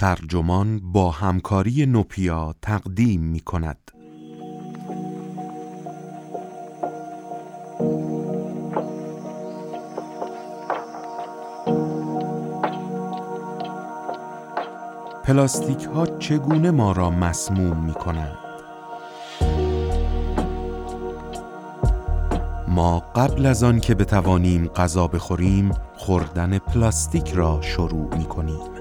ترجمان با همکاری نوپیا تقدیم می کند. پلاستیک ها چگونه ما را مسموم می کنند؟ ما قبل از آن که بتوانیم غذا بخوریم خوردن پلاستیک را شروع می کنیم.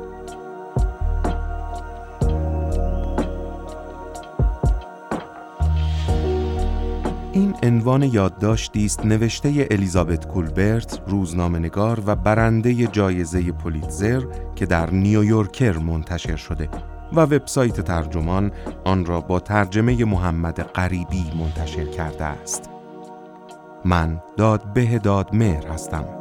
این عنوان یادداشتی است نوشته الیزابت کولبرت روزنامه‌نگار و برنده جایزه پولیتزر که در نیویورکر منتشر شده و وبسایت ترجمان آن را با ترجمه محمد غریبی منتشر کرده است. من داد به داد مهر هستم.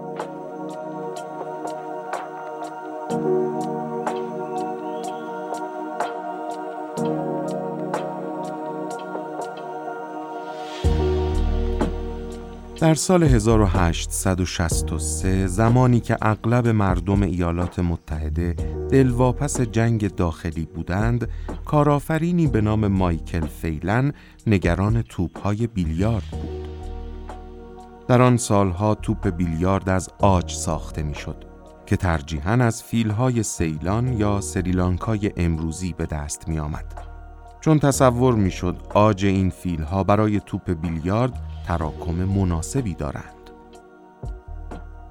در سال 1863 زمانی که اغلب مردم ایالات متحده دلواپس جنگ داخلی بودند، کارآفرینی به نام مایکل فیلن نگران توپهای بیلیارد بود. در آن سالها توپ بیلیارد از آج ساخته می‌شد که ترجیحاً از فیلهای سیلان یا سریلانکای امروزی به دست می آمد. چون تصور می شد آج این فیلها برای توپ بیلیارد تراکم مناسبی دارند.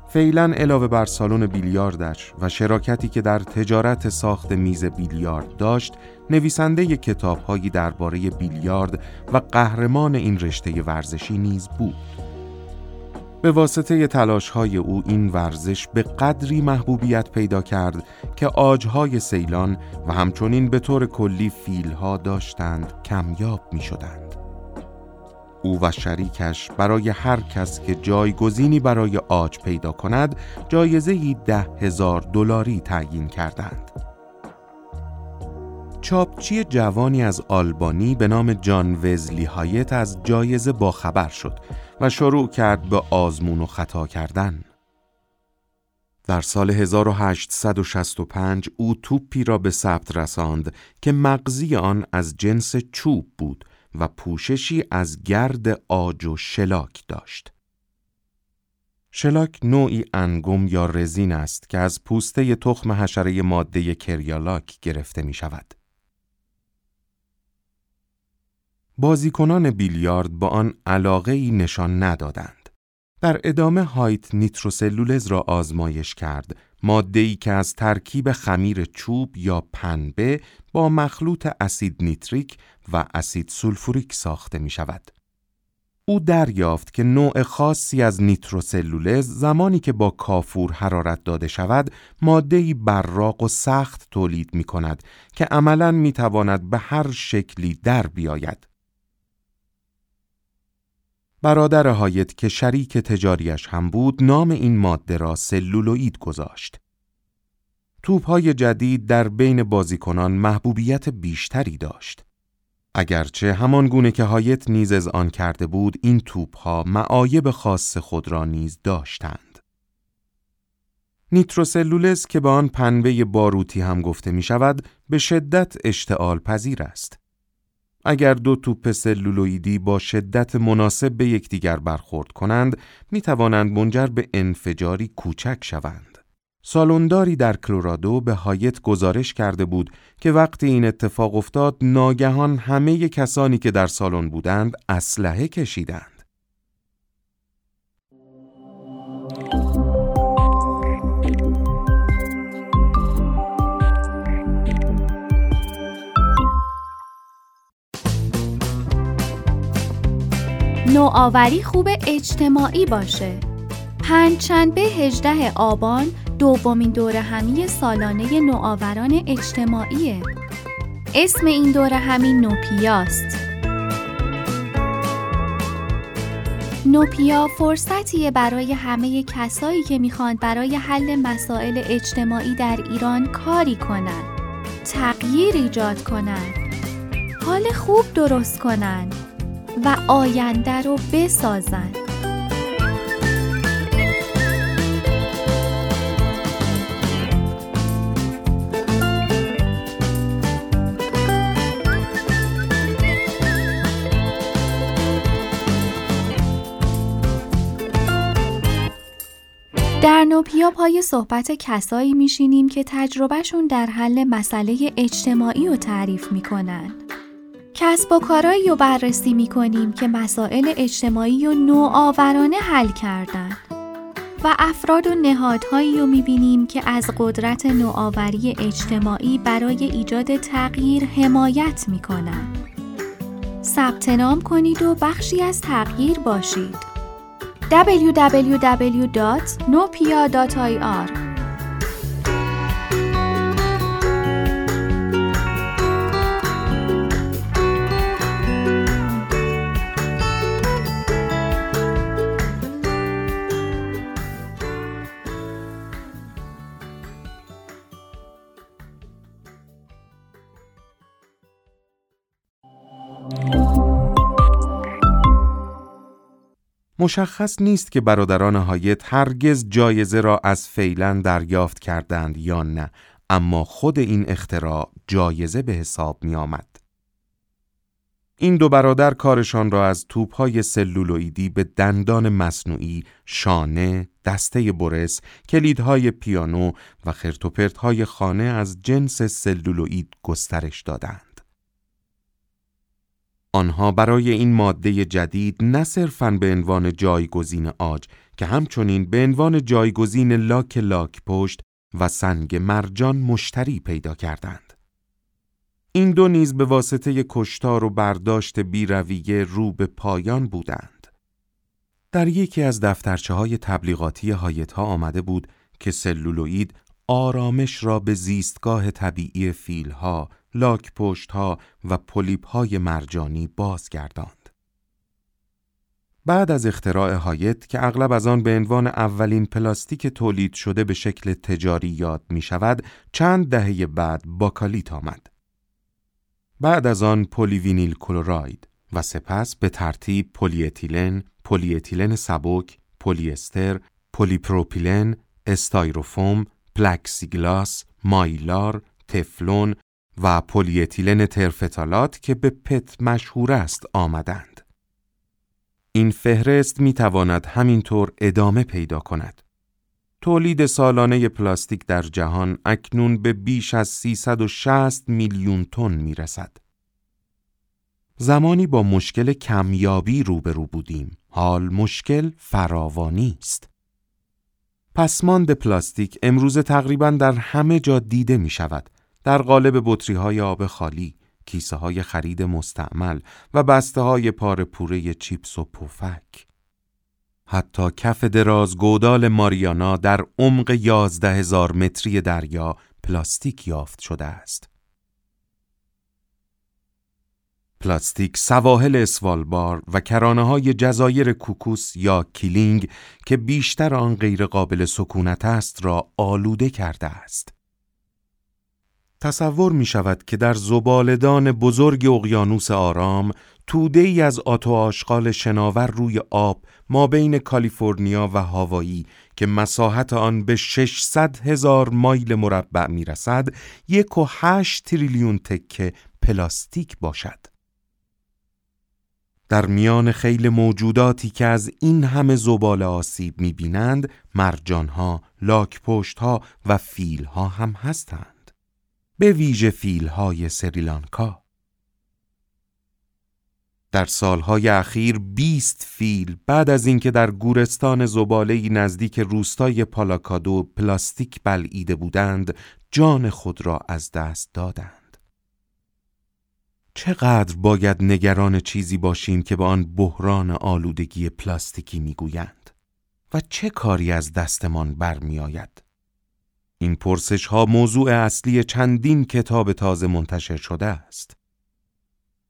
فعلا علاوه بر سالن بیلیاردش و شراکتی که در تجارت ساخت میز بیلیارد داشت، نویسنده کتابهایی درباره بیلیارد و قهرمان این رشته ورزشی نیز بود. به واسطه تلاش های او این ورزش به قدری محبوبیت پیدا کرد که آجهای سیلان و همچنین به طور کلی فیلها داشتند کمیاب می شدند. او و شریکش برای هر کس که جایگزینی برای آج پیدا کند جایزه ده هزار دلاری تعیین کردند. چاپچی جوانی از آلبانی به نام جان وزلی هایت از جایزه باخبر شد و شروع کرد به آزمون و خطا کردن. در سال 1865 او توپی را به ثبت رساند که مغزی آن از جنس چوب بود و پوششی از گرد آج و شلاک داشت. شلاک نوعی انگم یا رزین است که از پوسته تخم حشره ماده کریالاک گرفته می شود. بازیکنان بیلیارد با آن علاقه ای نشان ندادند. در ادامه هایت نیتروسلولز را آزمایش کرد ای که از ترکیب خمیر چوب یا پنبه با مخلوط اسید نیتریک و اسید سولفوریک ساخته می شود. او دریافت که نوع خاصی از نیتروسلولز زمانی که با کافور حرارت داده شود مادهی براق و سخت تولید می کند که عملا می تواند به هر شکلی در بیاید. برادر هایت که شریک تجاریش هم بود نام این ماده را سلولوئید گذاشت. توپهای جدید در بین بازیکنان محبوبیت بیشتری داشت. اگرچه همان گونه که هایت نیز از آن کرده بود این توپها معایب خاص خود را نیز داشتند. نیتروسلولز که به آن پنبه باروتی هم گفته می شود به شدت اشتعال پذیر است. اگر دو توپ سلولویدی با شدت مناسب به یکدیگر برخورد کنند می توانند منجر به انفجاری کوچک شوند. سالونداری در کلورادو به هایت گزارش کرده بود که وقتی این اتفاق افتاد ناگهان همه کسانی که در سالن بودند اسلحه کشیدند. نوآوری خوب اجتماعی باشه. پنجشنبه 18 آبان دومین دوره همی سالانه نوآوران اجتماعیه. اسم این دوره همی نوپیاست نوپیا فرصتیه برای همه کسایی که می‌خوان برای حل مسائل اجتماعی در ایران کاری کنن. تغییر ایجاد کنن. حال خوب درست کنن. و آینده رو بسازن در نوپیا پای صحبت کسایی میشینیم که تجربهشون در حل مسئله اجتماعی رو تعریف می‌کنن. کسب و کارایی رو بررسی می‌کنیم که مسائل اجتماعی و نوآورانه حل کردن. و افراد و نهادهایی رو می‌بینیم که از قدرت نوآوری اجتماعی برای ایجاد تغییر حمایت می‌کنن. ثبت نام کنید و بخشی از تغییر باشید. www.nopia.ir مشخص نیست که برادران هایت هرگز جایزه را از فیلن دریافت کردند یا نه اما خود این اختراع جایزه به حساب می آمد. این دو برادر کارشان را از توپهای سلولویدی به دندان مصنوعی، شانه، دسته برس، کلیدهای پیانو و خرتوپرتهای خانه از جنس سلولوئید گسترش دادند. آنها برای این ماده جدید نه صرفاً به عنوان جایگزین آج که همچنین به عنوان جایگزین لاک لاک پشت و سنگ مرجان مشتری پیدا کردند. این دو نیز به واسطه کشتار و برداشت بیرویه رو به پایان بودند. در یکی از دفترچه های تبلیغاتی هایت ها آمده بود که سلولوئید آرامش را به زیستگاه طبیعی فیلها، لاک پشت ها و پولیپ های مرجانی بازگرداند. بعد از اختراع هایات که اغلب از آن به عنوان اولین پلاستیک تولید شده به شکل تجاری یاد می شود، چند دهه بعد باکالیت آمد. بعد از آن پلی‌وینیل کلوراید و سپس به ترتیب پلی اتیلن، پلی اتیلن سبک، پلی استر، پلی‌پروپیلن، استایروفوم، پلکسیگلاس، مایلار، تفلون و پلی‌اتیلن ترفتالات که به پت مشهور است آمدند. این فهرست می تواند همینطور ادامه پیدا کند. تولید سالانه پلاستیک در جهان اکنون به بیش از 360 میلیون تن می رسد. زمانی با مشکل کمیابی روبرو بودیم. حال مشکل فراوانی است. پسماند پلاستیک امروز تقریبا در همه جا دیده می شود در قالب بطری های آب خالی، کیسه های خرید مستعمل و بسته های پاره پوره چیپس و پوفک. حتی کف درازگودال ماریانا در عمق یازده هزار متری دریا پلاستیک یافت شده است. پلاستیک سواحل اسوالبارد و کرانه های جزایر کوکوس یا کیلینگ که بیشتر آن غیر قابل سکونت است را آلوده کرده است. تصور می شود که در زبالدان بزرگ اقیانوس آرام توده ای از آتو آشغال شناور روی آب ما بین کالیفرنیا و هاوایی که مساحت آن به 600 هزار مایل مربع می رسد یک و هشت تریلیون تکه پلاستیک باشد. در میان خیل موجوداتی که از این همه زباله آسیب می بینند مرجانها، لاکپشتها و فیلها هم هستند. به ویژه فیلهای سریلانکا. در سالهای اخیر 20 فیل بعد از اینکه در گورستان زباله نزدیک روستای پالاکادو پلاستیک بلعیده بودند جان خود را از دست دادند. چقدر باید نگران چیزی باشیم که به آن بحران آلودگی پلاستیکی می‌گویند و چه کاری از دستمان برمی‌آید؟ این پرسش ها موضوع اصلی چندین کتاب تازه منتشر شده است.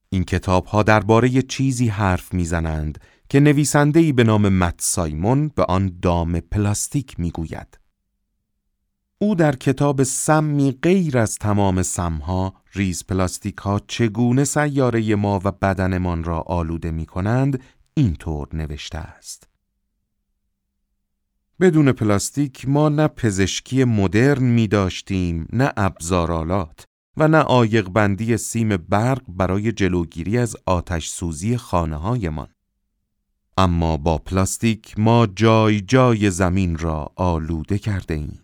این کتاب ها درباره چیزی حرف می‌زنند که نویسنده‌ای به نام مت سایمون به آن دام پلاستیک می‌گوید. او در کتاب سمی غیر از تمام سمها ریز پلاستیک ها چگونه سیاره ما و بدنمان را آلوده می کنند اینطور نوشته است. بدون پلاستیک ما نه پزشکی مدرن می داشتیم نه ابزارآلات و نه عایق بندی سیم برق برای جلوگیری از آتش سوزی خانه هایمان. اما با پلاستیک ما جای جای زمین را آلوده کرده ایم.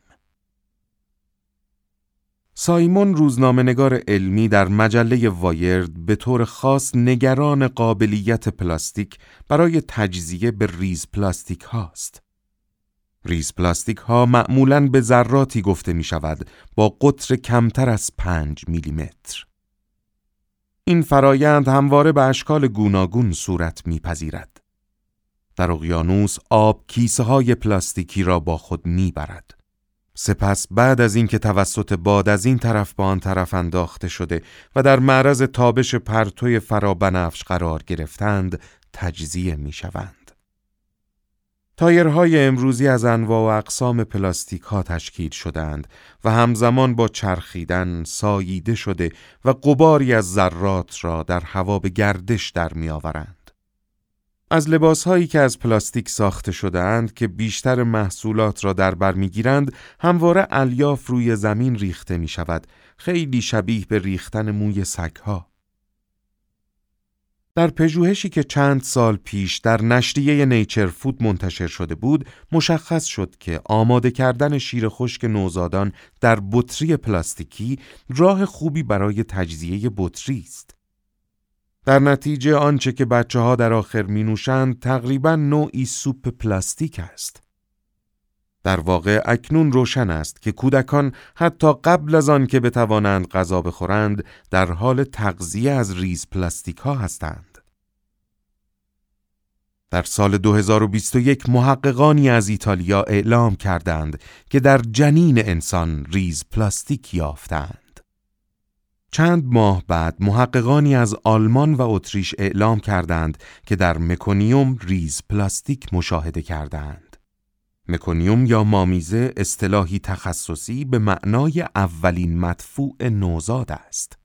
سایمون روزنامه نگار علمی در مجله وایرد به طور خاص نگران قابلیت پلاستیک برای تجزیه به ریز پلاستیک هاست. ریز پلاستیک ها معمولاً به ذراتی گفته می شود با قطر کمتر از 5 میلیمتر. این فرایند همواره به اشکال گوناگون صورت می‌پذیرد. در اقیانوس آب کیسه های پلاستیکی را با خود می‌برد. سپس بعد از اینکه توسط باد از این طرف به آن طرف انداخته شده و در معرض تابش پرتوی فرابنفش قرار گرفتند تجزیه می شوند. تایرهای امروزی از انواع و اقسام پلاستیک ها تشکیل شدند و همزمان با چرخیدن ساییده شده و قباری از ذرات را در هوا به گردش در می آورند. از لباس هایی که از پلاستیک ساخته شدهاند که بیشتر محصولات را در بر می‌گیرند همواره الیاف روی زمین ریخته می شود خیلی شبیه به ریختن موی سگها. در پژوهشی که چند سال پیش در نشریه نیچر فود منتشر شده بود مشخص شد که آماده کردن شیر خشک نوزادان در بطری پلاستیکی راه خوبی برای تجزیه بطری است در نتیجه آنچه که بچه ها در آخر می نوشند تقریبا نوعی سوپ پلاستیک است. در واقع اکنون روشن است که کودکان حتی قبل از آن که بتوانند غذا بخورند در حال تغذیه از ریز پلاستیک ها هستند. در سال 2021 محققانی از ایتالیا اعلام کردند که در جنین انسان ریز پلاستیک یافتند. چند ماه بعد محققانی از آلمان و اتریش اعلام کردند که در مکونیوم ریز پلاستیک مشاهده کردند. مکونیوم یا مامیزه اصطلاحی تخصصی به معنای اولین مدفوع نوزاد است.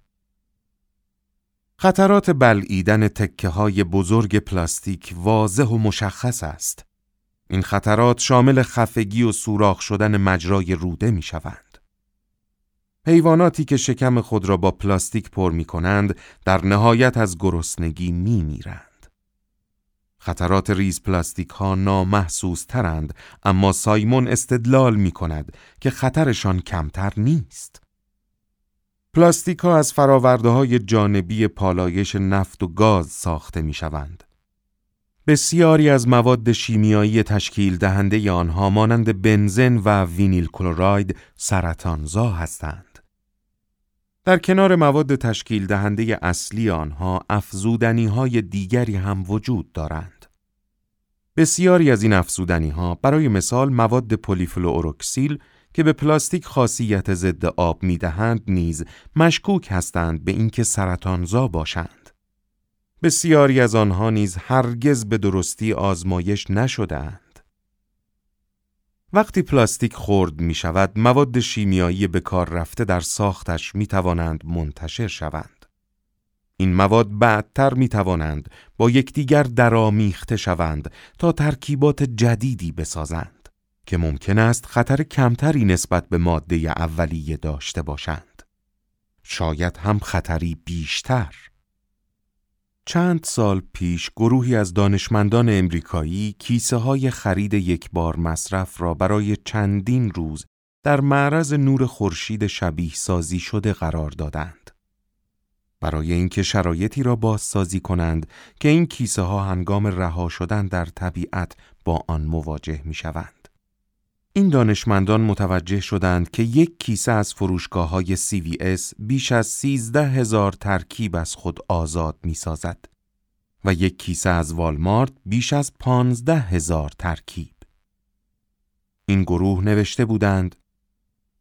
خطرات بلعیدن تکه های بزرگ پلاستیک واضح و مشخص است. این خطرات شامل خفگی و سوراخ شدن مجرای روده می شوند. حیواناتی که شکم خود را با پلاستیک پر می کنند در نهایت از گرسنگی می میرند. خطرات ریز پلاستیک ها نامحسوس ترند اما سایمون استدلال می کند که خطرشان کمتر نیست. پلاستیک ها از فراورده های جانبی پالایش نفت و گاز ساخته می شوند. بسیاری از مواد شیمیایی تشکیل دهنده آنها مانند بنزن و وینیل کلوراید سرطانزا هستند. در کنار مواد تشکیل دهنده اصلی آنها افزودنی های دیگری هم وجود دارند. بسیاری از این افزودنی ها برای مثال مواد پلی‌فلوئوروآلکیل که به پلاستیک خاصیت ضد آب می دهند نیز مشکوک هستند به اینکه سرطانزا باشند. بسیاری از آنها نیز هرگز به درستی آزمایش نشدهاند. وقتی پلاستیک خرد می شود، مواد شیمیایی به کار رفته در ساختش می توانند منتشر شوند. این مواد بعدتر می توانند با یکدیگر درامیخته شوند تا ترکیبات جدیدی بسازند که ممکن است خطر کمتری نسبت به ماده اولیه داشته باشند. شاید هم خطری بیشتر. چند سال پیش گروهی از دانشمندان امریکایی کیسه های خرید یک بار مصرف را برای چندین روز در معرض نور خورشید شبیه سازی شده قرار دادند. برای اینکه شرایطی را بازسازی کنند که این کیسه ها هنگام رها شدن در طبیعت با آن مواجه می شوند. این دانشمندان متوجه شدند که یک کیسه از فروشگاه های CVS بیش از 13 هزار ترکیب از خود آزاد می سازد و یک کیسه از والمارت بیش از 15 هزار ترکیب. این گروه نوشته بودند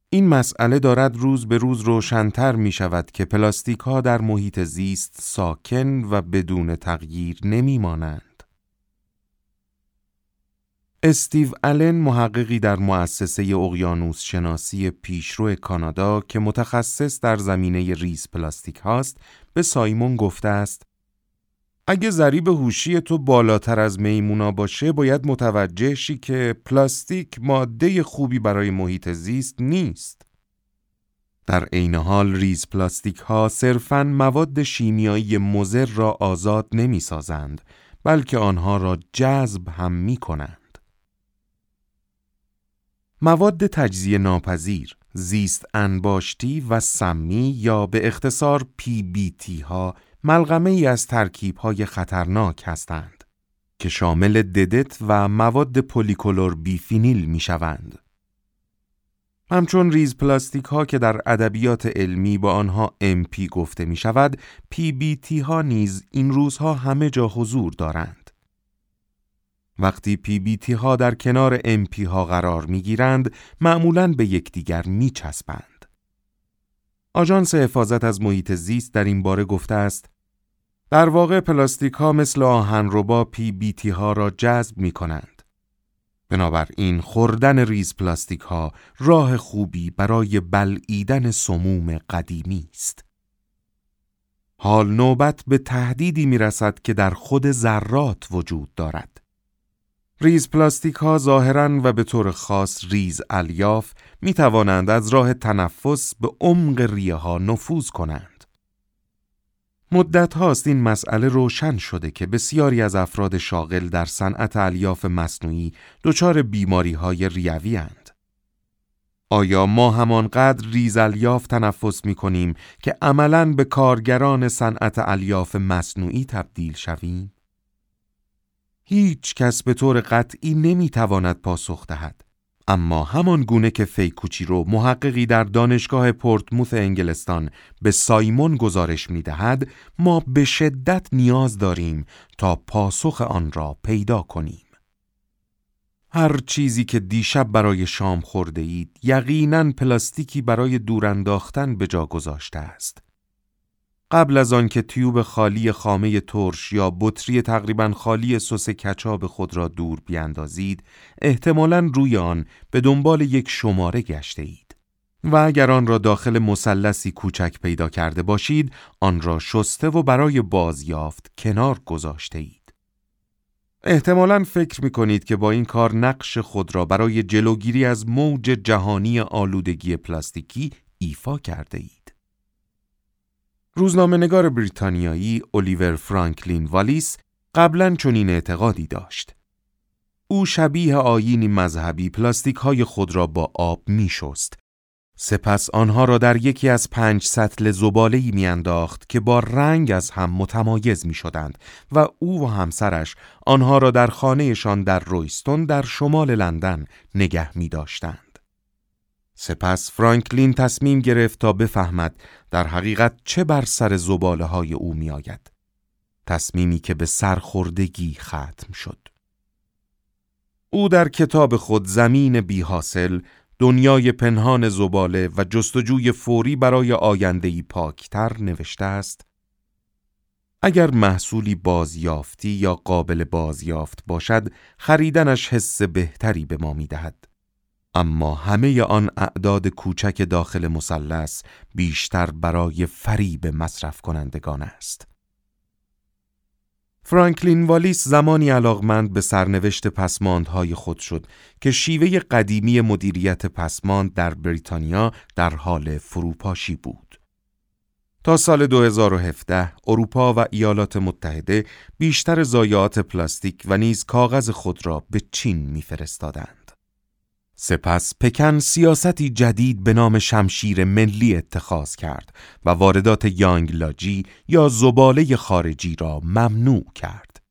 این مسئله دارد روز به روز روشنتر می شود که پلاستیک ها در محیط زیست ساکن و بدون تغییر نمی مانند. استیو آلن محققی در مؤسسه اقیانوس شناسی پیشرو کانادا که متخصص در زمینه ریز پلاستیک هاست به سایمون گفته است اگه ضریب هوشی تو بالاتر از میمونا باشه باید متوجه شی که پلاستیک ماده خوبی برای محیط زیست نیست. در عین حال ریز پلاستیک ها صرفاً مواد شیمیایی مضر را آزاد نمی سازند بلکه آنها را جذب هم می کنند. مواد تجزیه ناپذیر، زیست انباشتی و سمی یا به اختصار PBT ها ملغمه ای از ترکیب های خطرناک هستند که شامل ددت و مواد پلی‌کلرو بی‌فنیل می شوند. همچون ریز پلاستیک ها که در ادبیات علمی با آنها MP گفته می شود، PBT ها نیز این روزها همه جا حضور دارند. وقتی PBT ها در کنار MP ها قرار می گیرند، معمولاً به یکدیگر می چسبند. آژانس حفاظت از محیط زیست در این باره گفته است در واقع پلاستیک ها مثل آهنربا PBT ها را جذب می کنند. بنابراین خوردن ریز پلاستیک ها راه خوبی برای بلعیدن سموم قدیمی است. حال نوبت به تهدیدی می رسد که در خود ذرات وجود دارد. ریز پلاستیک ها ظاهرا و به طور خاص ریز الیاف می توانند از راه تنفس به عمق ریه ها نفوذ کنند. مدت هاست این مسئله روشن شده که بسیاری از افراد شاغل در صنعت الیاف مصنوعی دچار بیماری های ریوی هند. آیا ما همانقدر ریز الیاف تنفس می کنیم که عملاً به کارگران صنعت الیاف مصنوعی تبدیل شویم؟ هیچ کس به طور قطعی نمی تواند پاسخ دهد. اما همان گونه که فیکوچی رو محققی در دانشگاه پورتموث انگلستان به سایمون گزارش می دهد ما به شدت نیاز داریم تا پاسخ آن را پیدا کنیم. هر چیزی که دیشب برای شام خورده اید یقیناً پلاستیکی برای دور انداختن به جا گذاشته است. قبل از آنکه تیوب خالی خامه ترش یا بطری تقریبا خالی سس کچاب خود را دور بیاندازید احتمالا روی آن به دنبال یک شماره گشته اید. و اگر آن را داخل مثلثی کوچک پیدا کرده باشید آن را شسته و برای بازیافت کنار گذاشته اید. احتمالا فکر می کنید که با این کار نقش خود را برای جلوگیری از موج جهانی آلودگی پلاستیکی ایفا کرده اید. روزنامه نگار بریتانیایی الیور فرانکلین والیس قبلا چنین اعتقادی داشت. او شبیه آیینی مذهبی پلاستیک های خود را با آب می شست. سپس آنها را در یکی از پنج سطل زباله میانداخت که با رنگ از هم متمایز می شدند و او و همسرش آنها را در خانهشان در رویستون در شمال لندن نگه می داشتند. سپس فرانکلین تصمیم گرفت تا بفهمد در حقیقت چه بر سر زباله های او می آید. تصمیمی که به سرخوردگی ختم شد. او در کتاب خود زمین بی حاصل، دنیای پنهان زباله و جستجوی فوری برای آیندهی پاکتر نوشته است اگر محصولی بازیافتی یا قابل بازیافت باشد خریدنش حس بهتری به ما می دهد. اما همه آن اعداد کوچک داخل مثلث بیشتر برای فریب مصرف کنندگان است. فرانکلین والیس زمانی علاقمند به سرنوشت پسماندهای خود شد که شیوه قدیمی مدیریت پسماند در بریتانیا در حال فروپاشی بود. تا سال 2017 اروپا و ایالات متحده بیشتر زایات پلاستیک و نیز کاغذ خود را به چین میفرستادند. سپس پکن سیاستی جدید به نام شمشیر ملی اتخاذ کرد و واردات یانگلاجی یا زباله خارجی را ممنوع کرد.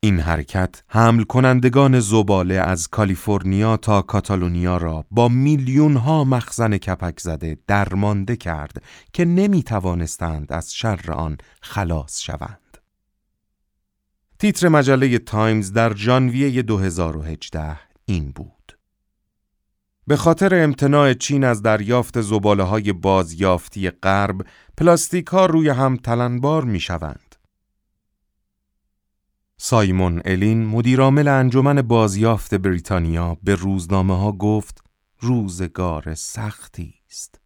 این حرکت حمل کنندگان زباله از کالیفرنیا تا کاتالونیا را با میلیون ها مخزن کپک زده درمانده کرد که نمی توانستند از شر آن خلاص شوند. تیتر مجله تایمز در ژانویه 2018 این بود. به خاطر امتناع چین از دریافت زباله های بازیافتی غرب، پلاستیک ها روی هم تلنبار می شوند. سایمون الین مدیرعامل انجمن بازیافت بریتانیا به روزنامه ها گفت روزگار سختی است.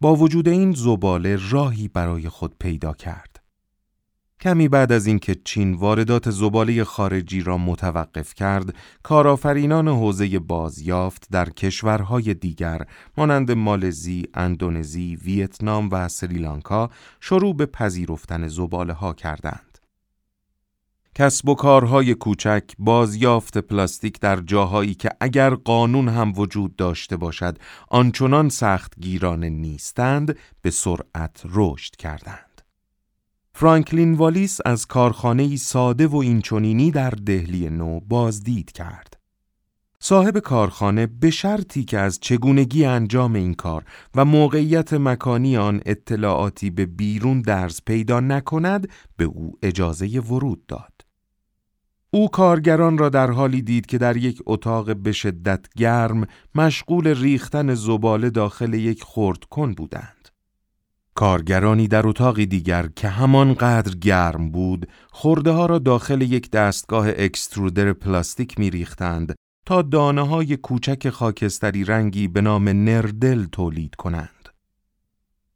با وجود این زباله راهی برای خود پیدا کرد. کمی بعد از اینکه چین واردات زباله خارجی را متوقف کرد، کارآفرینان حوزه بازیافت در کشورهای دیگر مانند مالزی، اندونزی، ویتنام و سریلانکا شروع به پذیرفتن زباله ها کردند. کسب و کارهای کوچک بازیافت پلاستیک در جاهایی که اگر قانون هم وجود داشته باشد آنچنان سخت گیرانه نیستند به سرعت رشد کردند. فرانکلین والیس از کارخانه ساده و اینچنینی در دهلی نو بازدید کرد. صاحب کارخانه به شرطی که از چگونگی انجام این کار و موقعیت مکانی آن اطلاعاتی به بیرون درز پیدا نکند به او اجازه ورود داد. او کارگران را در حالی دید که در یک اتاق به شدت گرم مشغول ریختن زباله داخل یک کن بودند. کارگرانی در اتاقی دیگر که همانقدر گرم بود، خورده ها را داخل یک دستگاه اکسترودر پلاستیک می ریختند تا دانه های کوچک خاکستری رنگی به نام نردل تولید کنند.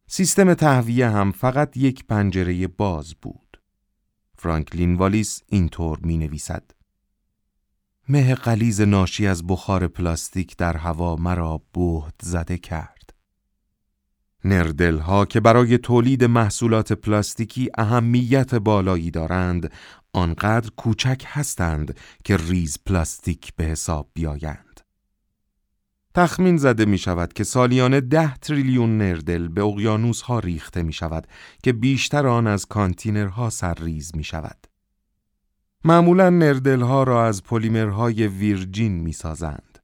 سیستم تهویه هم فقط یک پنجره باز بود. فرانکلین والیس اینطور می نویسد. مه قلیز ناشی از بخار پلاستیک در هوا مرا بهت زده کرد. نردل ها که برای تولید محصولات پلاستیکی اهمیت بالایی دارند آنقدر کوچک هستند که ریز پلاستیک به حساب بیایند. تخمین زده می شود که سالیانه ده تریلیون nurdle به اقیانوس ها ریخته می شود که بیشتر آن از کانتینرها سرریز می شود. معمولا nurdle ها را از پلیمرهای virgin می سازند.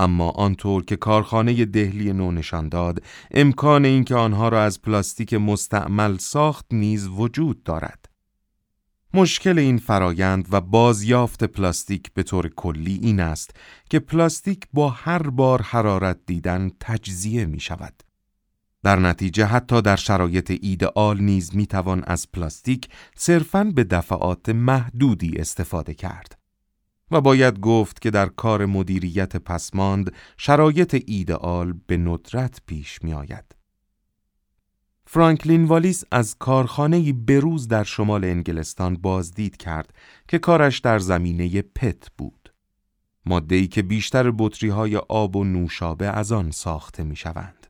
اما آنطور که کارخانه دهلی نو نشان داد امکان اینکه آنها را از پلاستیک مستعمل ساخت نیز وجود دارد. مشکل این فرایند و بازیافت پلاستیک به طور کلی این است که پلاستیک با هر بار حرارت دیدن تجزیه می شود. در نتیجه حتی در شرایط ایدئال نیز می توان از پلاستیک صرفاً به دفعات محدودی استفاده کرد. و باید گفت که در کار مدیریت پسماند شرایط ایدئال به ندرت پیش می آید. فرانکلین والیس از کارخانه بروز در شمال انگلستان بازدید کرد که کارش در زمینه پت بود. ماده‌ای که بیشتر بطری های آب و نوشابه از آن ساخته می شوند.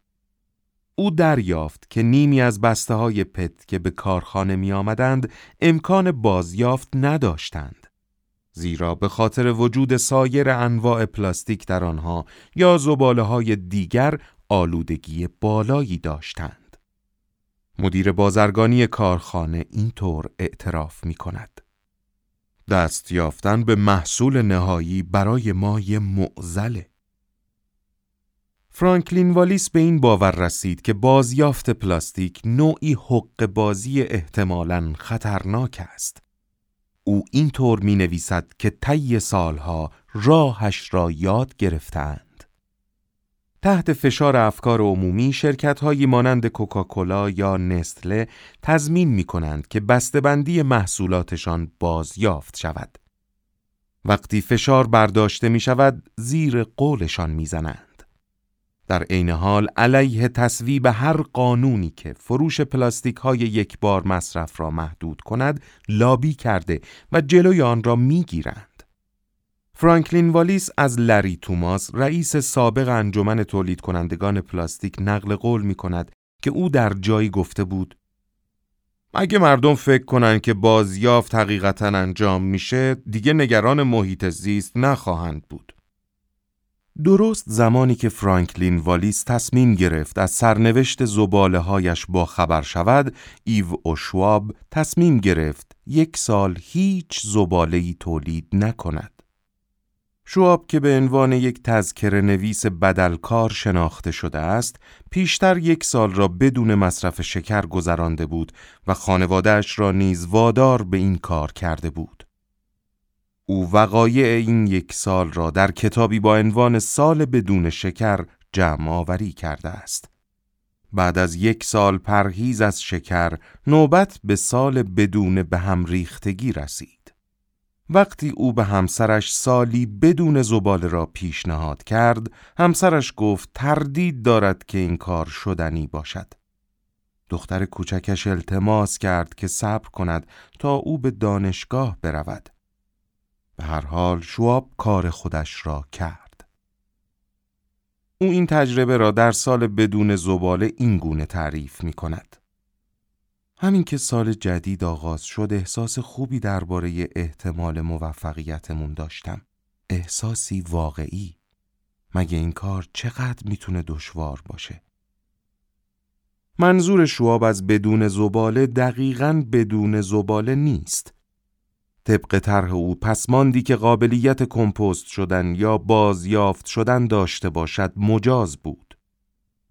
او دریافت که نیمی از بسته های پت که به کارخانه می آمدند امکان بازیافت نداشتند. زیرا به خاطر وجود سایر انواع پلاستیک در آنها یا زباله های دیگر آلودگی بالایی داشتند. مدیر بازرگانی کارخانه اینطور اعتراف می کند. دست یافتن به محصول نهایی برای ما یه معزله. فرانکلین والیس به این باور رسید که بازیافت پلاستیک نوعی حق بازی احتمالاً خطرناک است. او اینطور می نویسد که طی سالها راهش را یاد گرفتند. تحت فشار افکار عمومی شرکت هایی مانند کوکاکولا یا نستله تضمین می کنند که بسته‌بندی محصولاتشان بازیافت شود. وقتی فشار برداشته می شود زیر قولشان می زنند. در عین حال علیه تصویب هر قانونی که فروش پلاستیک های یک بار مصرف را محدود کند لابی کرده و جلوی آن را می گیرند. فرانکلین والیس از لری توماس رئیس سابق انجمن تولید کنندگان پلاستیک نقل قول می کند که او در جایی گفته بود اگه مردم فکر کنن که بازیافت حقیقتا انجام میشه دیگه نگران محیط زیست نخواهند بود. درست زمانی که فرانکلین والیس تصمیم گرفت از سرنوشت زباله هایش با خبر شود، ایو اوشواب تصمیم گرفت یک سال هیچ زباله تولید نکند. شواب که به عنوان یک تذکر نویس بدلکار شناخته شده است، پیشتر یک سال را بدون مصرف شکر گذرانده بود و خانوادهش را نیز وادار به این کار کرده بود. او وقایع این یک سال را در کتابی با عنوان سال بدون شکر جمع آوری کرده است. بعد از یک سال پرهیز از شکر، نوبت به سال بدون به هم ریختگی رسید. وقتی او به همسرش سالی بدون زباله را پیشنهاد کرد، همسرش گفت تردید دارد که این کار شدنی باشد. دختر کوچکش التماس کرد که صبر کند تا او به دانشگاه برود. به هر حال شواب کار خودش را کرد. او این تجربه را در سال بدون زباله این گونه تعریف می کند. همین که سال جدید آغاز شد احساس خوبی درباره احتمال موفقیتمون داشتم. احساسی واقعی. مگه این کار چقدر می‌تونه دشوار باشه؟ منظور شواب از بدون زباله دقیقا بدون زباله نیست. طبق طرح او پسماندی که قابلیت کمپوست شدن یا بازیافت شدن داشته باشد مجاز بود.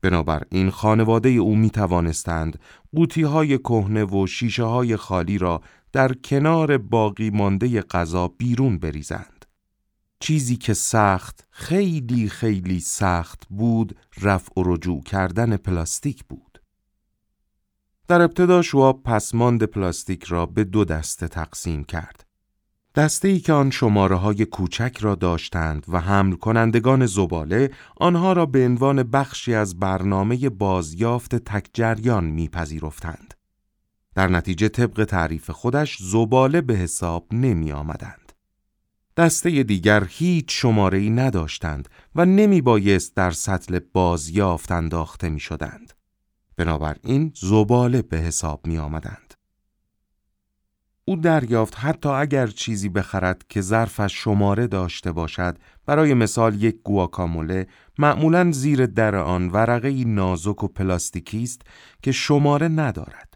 بنابراین خانواده او می توانستند قوطی های کهنه و شیشه های خالی را در کنار باقی مانده غذا بیرون بریزند. چیزی که سخت خیلی خیلی سخت بود رفع و رجوع کردن پلاستیک بود. در ابتدا شواب پسماند پلاستیک را به دو دسته تقسیم کرد. دسته ای که آن شماره های کوچک را داشتند و حمل کنندگان زباله آنها را به عنوان بخشی از برنامه بازیافت تکجریان میپذیرفتند. در نتیجه طبق تعریف خودش زباله به حساب نمی آمدند. دسته دیگر هیچ شماره ای نداشتند و نمی بایست در سطل بازیافت انداخته می شدند. بنابراین زباله به حساب می آمدند. او دریافت حتی اگر چیزی بخرد که ظرفش شماره داشته باشد برای مثال یک گواکاموله معمولا زیر در آن ورقه نازک و پلاستیکی است که شماره ندارد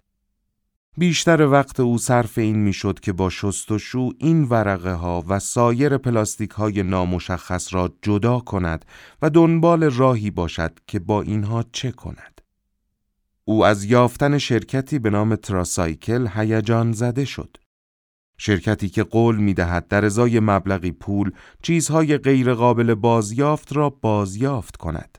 بیشتر وقت او صرف این می‌شد که با شستشو این ورقه ها و سایر پلاستیک های نامشخص را جدا کند و دنبال راهی باشد که با اینها چه کند. او از یافتن شرکتی به نام تراسایکل هیجان زده شد. شرکتی که قول می دهد در ازای مبلغی پول چیزهای غیرقابل بازیافت را بازیافت کند.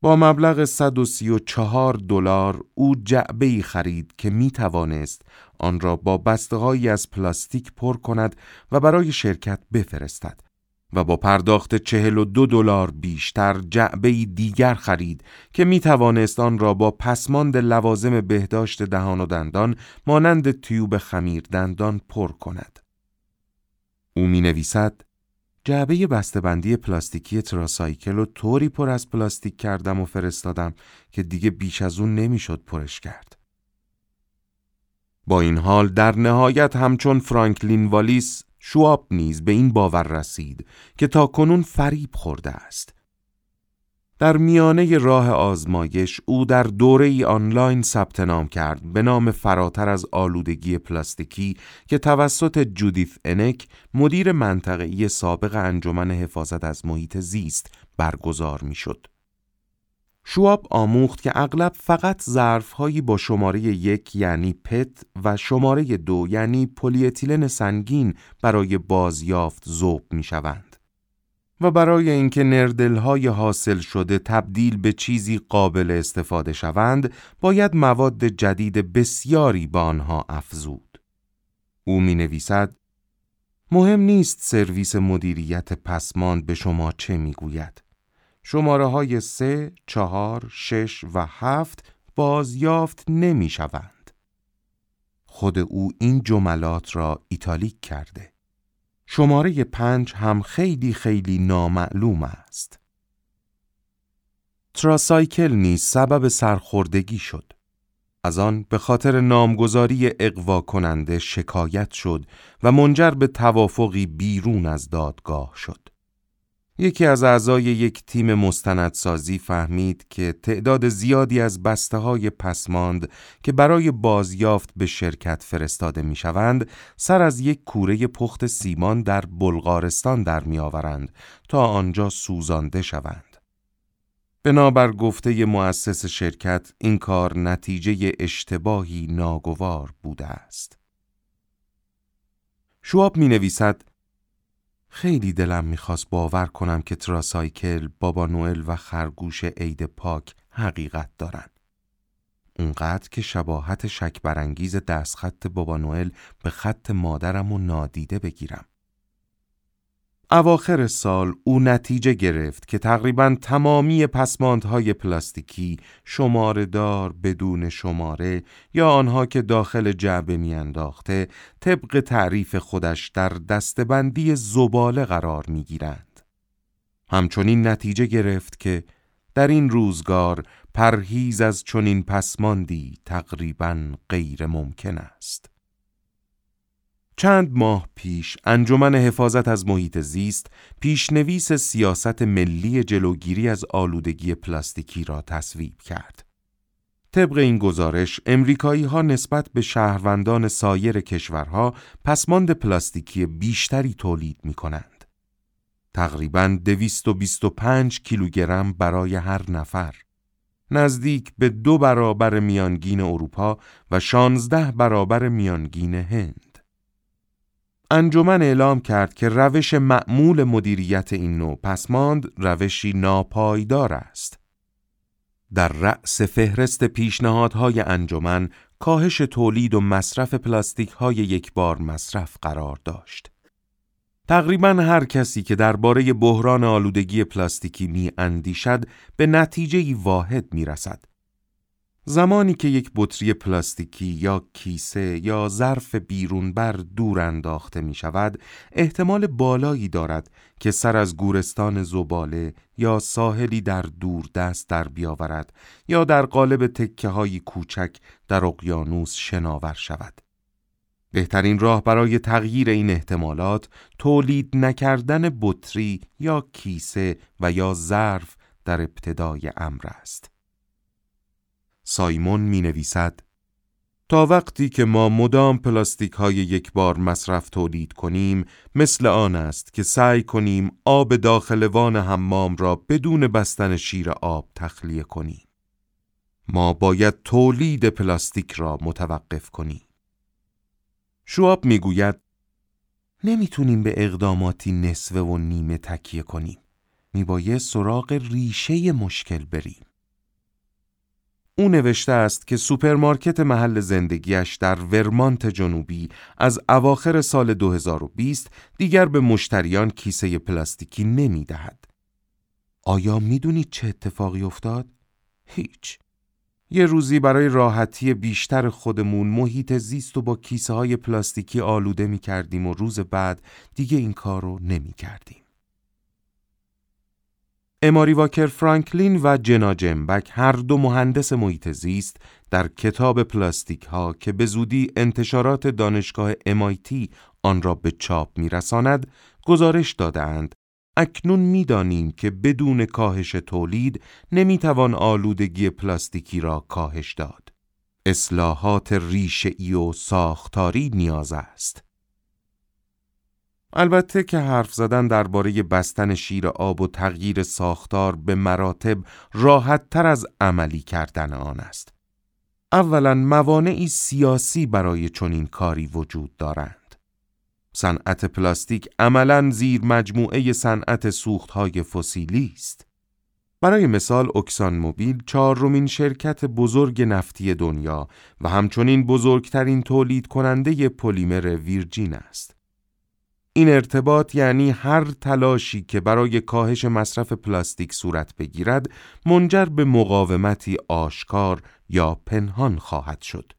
با مبلغ 134 دلار او جعبه ای خرید که می توانست آن را با بسته از پلاستیک پر کند و برای شرکت بفرستد و با پرداخت چهل و دو دلار بیشتر جعبه دیگر خرید که می توانست آن را با پسماند لوازم بهداشت دهان و دندان مانند تیوب خمیر دندان پر کند. او می نویسد جعبه بسته‌بندی پلاستیکی TerraCycle رو طوری پر از پلاستیک کردم و فرستادم که دیگه بیش از اون نمی‌شد پرش کرد. با این حال در نهایت همچون فرانکلین والیس شواب نیز به این باور رسید که تا کنون فریب خورده است. در میانه راه آزمایش او در دوره ای آنلاین ثبت نام کرد به نام فراتر از آلودگی پلاستیکی که توسط جودیث انک مدیر منطقه‌ای سابق انجمن حفاظت از محیط زیست برگزار می‌شد. شواب آموخت که اغلب فقط ظرفهایی با شماره یک یعنی PET و شماره دو یعنی پلی‌اتیلن سنگین برای بازیافت ذوب می شوند. و برای اینکه nurdle های حاصل شده تبدیل به چیزی قابل استفاده شوند باید مواد جدید بسیاری با آنها افزود. او می نویسد مهم نیست سرویس مدیریت پسماند به شما چه می گوید. شماره های سه، چهار، شش و هفت بازیافت نمی شوند. خود او این جملات را ایتالیک کرده. شماره پنج هم خیلی خیلی نامعلوم است. تراسایکل نیز سبب سرخوردگی شد. از آن به خاطر نامگذاری اقوا کننده شکایت شد و منجر به توافقی بیرون از دادگاه شد. یکی از اعضای یک تیم مستندسازی فهمید که تعداد زیادی از بسته های پسماند که برای بازیافت به شرکت فرستاده می شوند سر از یک کوره پخت سیمان در بلغارستان در می آورند تا آنجا سوزانده شوند. بنابر گفته مؤسس شرکت این کار نتیجه اشتباهی ناگوار بوده است. شواب می نویسد خیلی دلم می‌خواست باور کنم که تراسایکل، بابا نوئل و خرگوش عید پاک حقیقت دارن. اونقدر که شباهت شک برانگیز دستخط بابا نوئل به خط مادرم و نادیده بگیرم. اواخر سال او نتیجه گرفت که تقریبا تمامی پسماندهای پلاستیکی شماره دار بدون شماره یا آنها که داخل جعبه میانداخته طبق تعریف خودش در دستبندی زباله قرار می‌گیرند. همچنین نتیجه گرفت که در این روزگار پرهیز از چنین پسماندی تقریبا غیر ممکن است. چند ماه پیش انجمن حفاظت از محیط زیست پیشنویس سیاست ملی جلوگیری از آلودگی پلاستیکی را تصویب کرد. طبق این گزارش، امریکایی ها نسبت به شهروندان سایر کشورها پسماند پلاستیکی بیشتری تولید می کنند. تقریباً 225 کیلوگرم برای هر نفر. نزدیک به دو برابر میانگین اروپا و 16 برابر میانگین هند. انجمن اعلام کرد که روش معمول مدیریت این نوع پسماند روشی ناپایدار است. در رأس فهرست پیشنهادهای انجمن کاهش تولید و مصرف پلاستیک های یک بار مصرف قرار داشت. تقریبا هر کسی که درباره بحران آلودگی پلاستیکی می اندیشد به نتیجه واحد می رسد. زمانی که یک بطری پلاستیکی یا کیسه یا ظرف بیرونبر دور انداخته می شود، احتمال بالایی دارد که سر از گورستان زباله یا ساحلی در دور دست در بیاورد یا در قالب تکه های کوچک در اقیانوس شناور شود. بهترین راه برای تغییر این احتمالات تولید نکردن بطری یا کیسه و یا ظرف در ابتدای امر است. سایمون می نویسد تا وقتی که ما مدام پلاستیک های یک بار مصرف تولید کنیم مثل آن است که سعی کنیم آب داخل وان حمام را بدون بستن شیر آب تخلیه کنیم. ما باید تولید پلاستیک را متوقف کنیم. شواب می‌گوید نمی‌تونیم به اقداماتی نصفه و نیمه تکیه کنیم. میباید سراغ ریشه مشکل بریم. او نوشته است که سوپرمارکت محل زندگیش در ورمانت جنوبی از اواخر سال 2020 دیگر به مشتریان کیسه پلاستیکی نمی دهد. آیا می‌دونید چه اتفاقی افتاد؟ هیچ. یه روزی برای راحتی بیشتر خودمون محیط زیست رو با کیسه های پلاستیکی آلوده می کردیم و روز بعد دیگه این کار رو نمی کردیم. اماری واکر فرانکلین و جنا جنبک هر دو مهندس محیط زیست در کتاب پلاستیک ها که به زودی انتشارات دانشگاه MIT آن را به چاپ میرساند گزارش دادهاند اکنون می‌دانیم که بدون کاهش تولید نمی‌توان آلودگی پلاستیکی را کاهش داد. اصلاحات ریشه‌ای و ساختاری نیاز است. البته که حرف زدن درباره بستن شیر آب و تغییر ساختار به مراتب راحت تر از عملی کردن آن است. اولا موانعی سیاسی برای چنین کاری وجود دارند. صنعت پلاستیک عملا زیر مجموعه صنعت سوختهای فسیلی است. برای مثال اکسان موبیل چهارمین شرکت بزرگ نفتی دنیا و همچنین بزرگترین تولید کننده پلیمر ویرجین است. این ارتباط یعنی هر تلاشی که برای کاهش مصرف پلاستیک صورت بگیرد منجر به مقاومتی آشکار یا پنهان خواهد شد.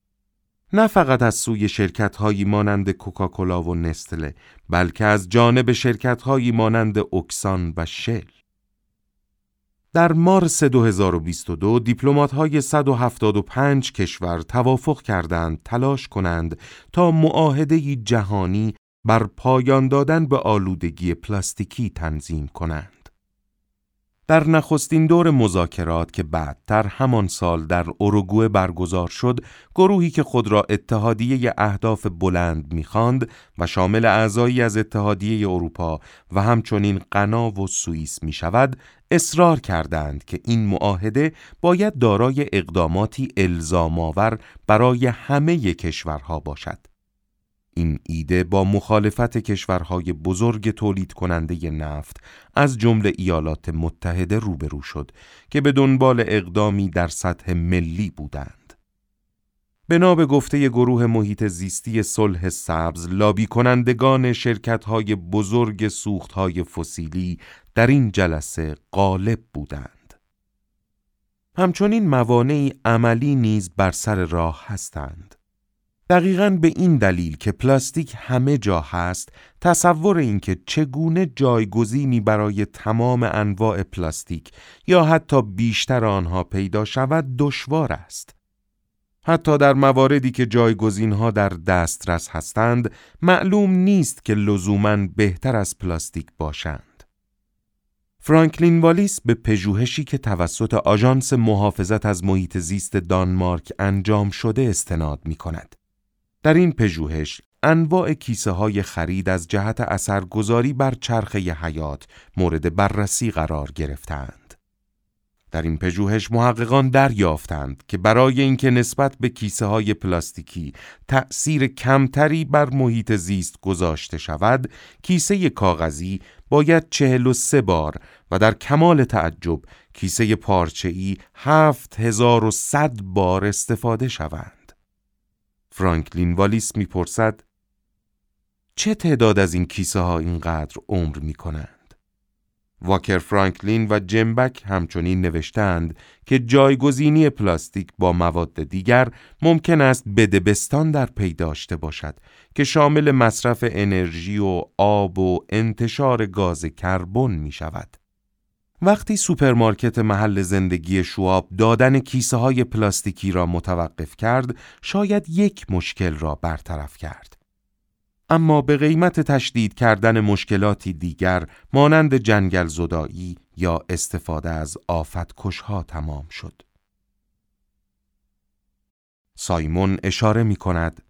نه فقط از سوی شرکت‌هایی مانند کوکاکولا و نستله بلکه از جانب شرکت‌هایی مانند اوکسان و شل. در مارس 2022 دیپلمات های 175 کشور توافق کردند تلاش کنند تا معاهده جهانی بر پایان دادن به آلودگی پلاستیکی تنظیم کنند. در نخستین دور مذاکرات که بعدتر همان سال در اوروگوئه برگزار شد، گروهی که خود را اتحادیه اهداف بلند می‌خواند و شامل اعضایی از اتحادیه اروپا و همچنین غنا و سوئیس می شود، اصرار کردند که این معاهده باید دارای اقداماتی الزام آور برای همه کشورها باشد. این ایده با مخالفت کشورهای بزرگ تولید کننده نفت از جمله ایالات متحده روبرو شد که به دنبال اقدامی در سطح ملی بودند. بنا به گفته گروه محیط زیستی صلح سبز لابی کنندگان شرکت های بزرگ سوخت های فسیلی در این جلسه غالب بودند. همچنین موانعی عملی نیز بر سر راه هستند. دقیقا به این دلیل که پلاستیک همه جا هست تصور اینکه چگونه جایگزینی برای تمام انواع پلاستیک یا حتی بیشتر آنها پیدا شود دشوار است. حتی در مواردی که جایگزین ها در دسترس هستند معلوم نیست که لزوما بهتر از پلاستیک باشند. فرانکلین والیس به پژوهشی که توسط آژانس محافظت از محیط زیست دانمارک انجام شده استناد می کند. در این پژوهش انواع کیسه های خرید از جهت اثرگذاری بر چرخه حیات مورد بررسی قرار گرفتند. در این پژوهش محققان دریافتند که برای اینکه نسبت به کیسه های پلاستیکی تأثیر کمتری بر محیط زیست گذاشته شود، کیسه کاغذی باید چهل و سه بار و در کمال تعجب کیسه پارچه‌ای هفت هزار و صد بار استفاده شوند. فرانکلین والیس می‌پرسد چه تعداد از این کیسه ها اینقدر عمر می کنند؟ واکر فرانکلین و جمبک همچنین نوشتند که جایگزینی پلاستیک با مواد دیگر ممکن است بدبستان در پی داشته باشد که شامل مصرف انرژی و آب و انتشار گاز کربن می شود. وقتی سوپرمارکت محل زندگی شواب دادن کیسه های پلاستیکی را متوقف کرد، شاید یک مشکل را برطرف کرد. اما به قیمت تشدید کردن مشکلاتی دیگر مانند جنگل زدایی یا استفاده از آفت کشها تمام شد. سایمون اشاره می کند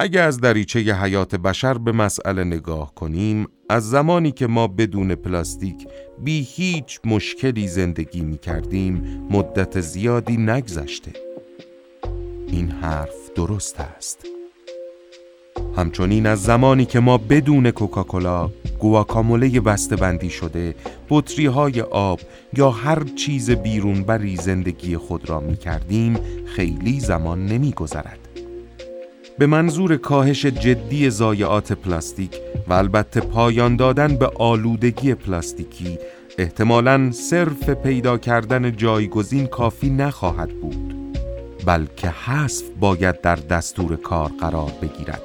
اگر از دریچه حیات بشر به مسئله نگاه کنیم از زمانی که ما بدون پلاستیک بی هیچ مشکلی زندگی می کردیم مدت زیادی نگذشته این حرف درست است همچنین از زمانی که ما بدون کوکاکولا، گواکاموله بسته بندی شده، بطری های آب یا هر چیز بیرون بری زندگی خود را می کردیم خیلی زمان نمی گذرد. به منظور کاهش جدی ضایعات پلاستیک و البته پایان دادن به آلودگی پلاستیکی احتمالاً صرف پیدا کردن جایگزین کافی نخواهد بود بلکه حذف باید در دستور کار قرار بگیرد.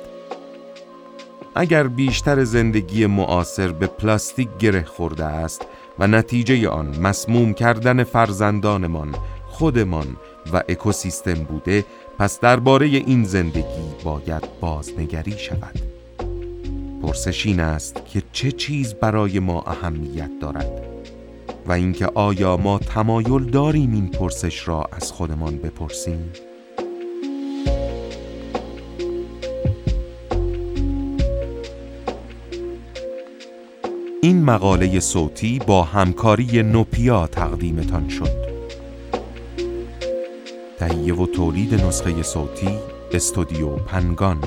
اگر بیشتر زندگی معاصر به پلاستیک گره خورده است و نتیجه آن مسموم کردن فرزندانمان، خودمان و اکوسیستم بوده پس درباره این زندگی باید بازنگری شود. پرسش این است که چه چیز برای ما اهمیت دارد و اینکه آیا ما تمایل داریم این پرسش را از خودمان بپرسیم؟ این مقاله صوتی با همکاری نوپیا تقدیمتان شد. تهیه و تولید نسخه صوتی استودیو پنگان.